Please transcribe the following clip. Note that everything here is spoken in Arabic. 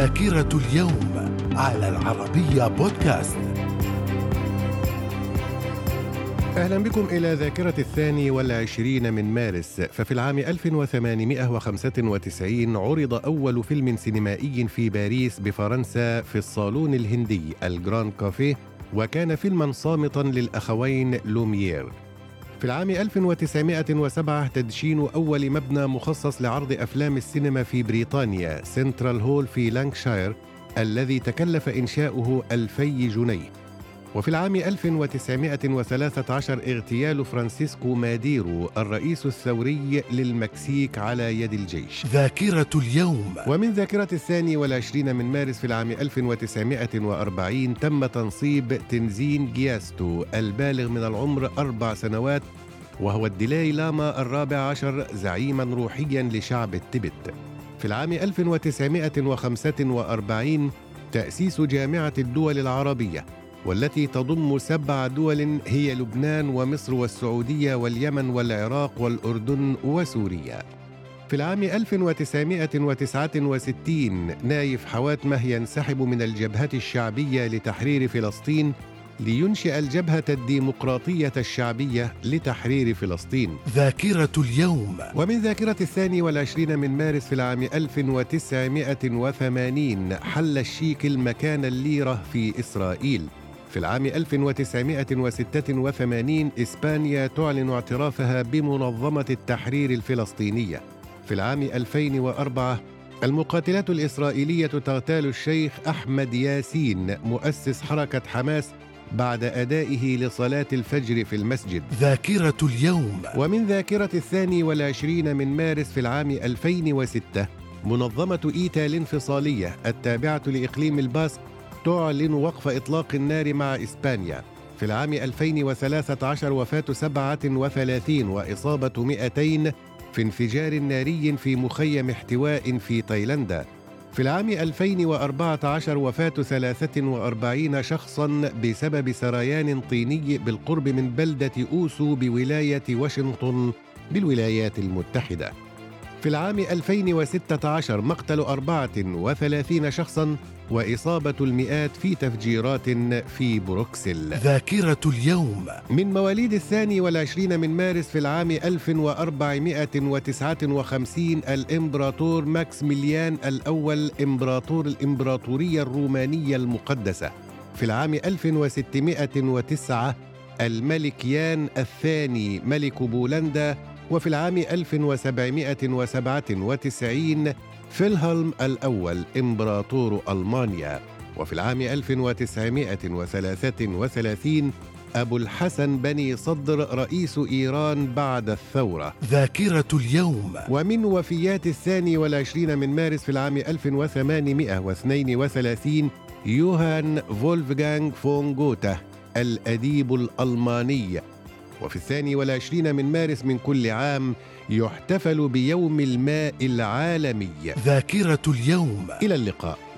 ذاكرة اليوم على العربية بودكاست. أهلا بكم إلى ذاكرة الثاني والعشرين من مارس. ففي العام 1895 عرض أول فيلم سينمائي في باريس بفرنسا في الصالون الهندي الجراند كافيه وكان فيلما صامتا للأخوين لوميير. في العام 1907 تدشين أول مبنى مخصص لعرض أفلام السينما في بريطانيا سنترال هول في لانكشاير الذي تكلف إنشاؤه ألفي جنيه. وفي العام 1913 اغتيال فرانسيسكو ماديرو الرئيس الثوري للمكسيك على يد الجيش. ذاكرة اليوم. ومن ذاكرة الثاني والعشرين من مارس في العام 1940 تم تنصيب تنزين جياتسو البالغ من العمر أربع سنوات وهو الدلاي لاما الرابع عشر زعيما روحيا لشعب التبت. في العام 1945 تأسيس جامعة الدول العربية. والتي تضم سبع دول هي لبنان ومصر والسعودية واليمن والعراق والأردن وسوريا. في العام 1969 نايف حواتمة ينسحب من الجبهة الشعبية لتحرير فلسطين لينشئ الجبهة الديمقراطية الشعبية لتحرير فلسطين. ذاكرة اليوم. ومن ذاكرة الثاني والعشرين من مارس في العام 1980 حل الشيكل مكان الليرة في إسرائيل. في العام 1986 إسبانيا تعلن اعترافها بمنظمة التحرير الفلسطينية. في العام 2004 المقاتلات الإسرائيلية تغتال الشيخ أحمد ياسين مؤسس حركة حماس بعد أدائه لصلاة الفجر في المسجد. ذاكرة اليوم. ومن ذاكرة الثاني والعشرين من مارس في العام 2006 منظمة إيتا الانفصالية التابعة لإقليم الباسك تعلن وقف إطلاق النار مع إسبانيا. في العام 2013 وفاة 37 وإصابة 200 في انفجار ناري في مخيم احتواء في تايلاندا في العام 2014 وفاة 43 شخصا بسبب سريان طيني بالقرب من بلدة أوسو بولاية واشنطن بالولايات المتحدة. في العام 2016 مقتل 34 شخصا وإصابة المئات في تفجيرات في بروكسل. ذاكرة اليوم. من مواليد الثاني والعشرين من مارس في العام 1459 الإمبراطور ماكسميليان الأول إمبراطور الإمبراطورية الرومانية المقدسة. في العام 1609 الملك يان الثاني ملك بولندا وفي العام 1797 فيلهلم الأول إمبراطور ألمانيا. وفي العام 1933 أبو الحسن بني صدر رئيس إيران بعد الثورة. ذاكرة اليوم. ومن وفيات الثاني والعشرين من مارس في العام 1832 يوهان فولفغانغ فون جوتا الأديب الألماني. وفي الثاني والعشرين من مارس من كل عام يحتفل بيوم الماء العالمي. ذاكرة اليوم. إلى اللقاء.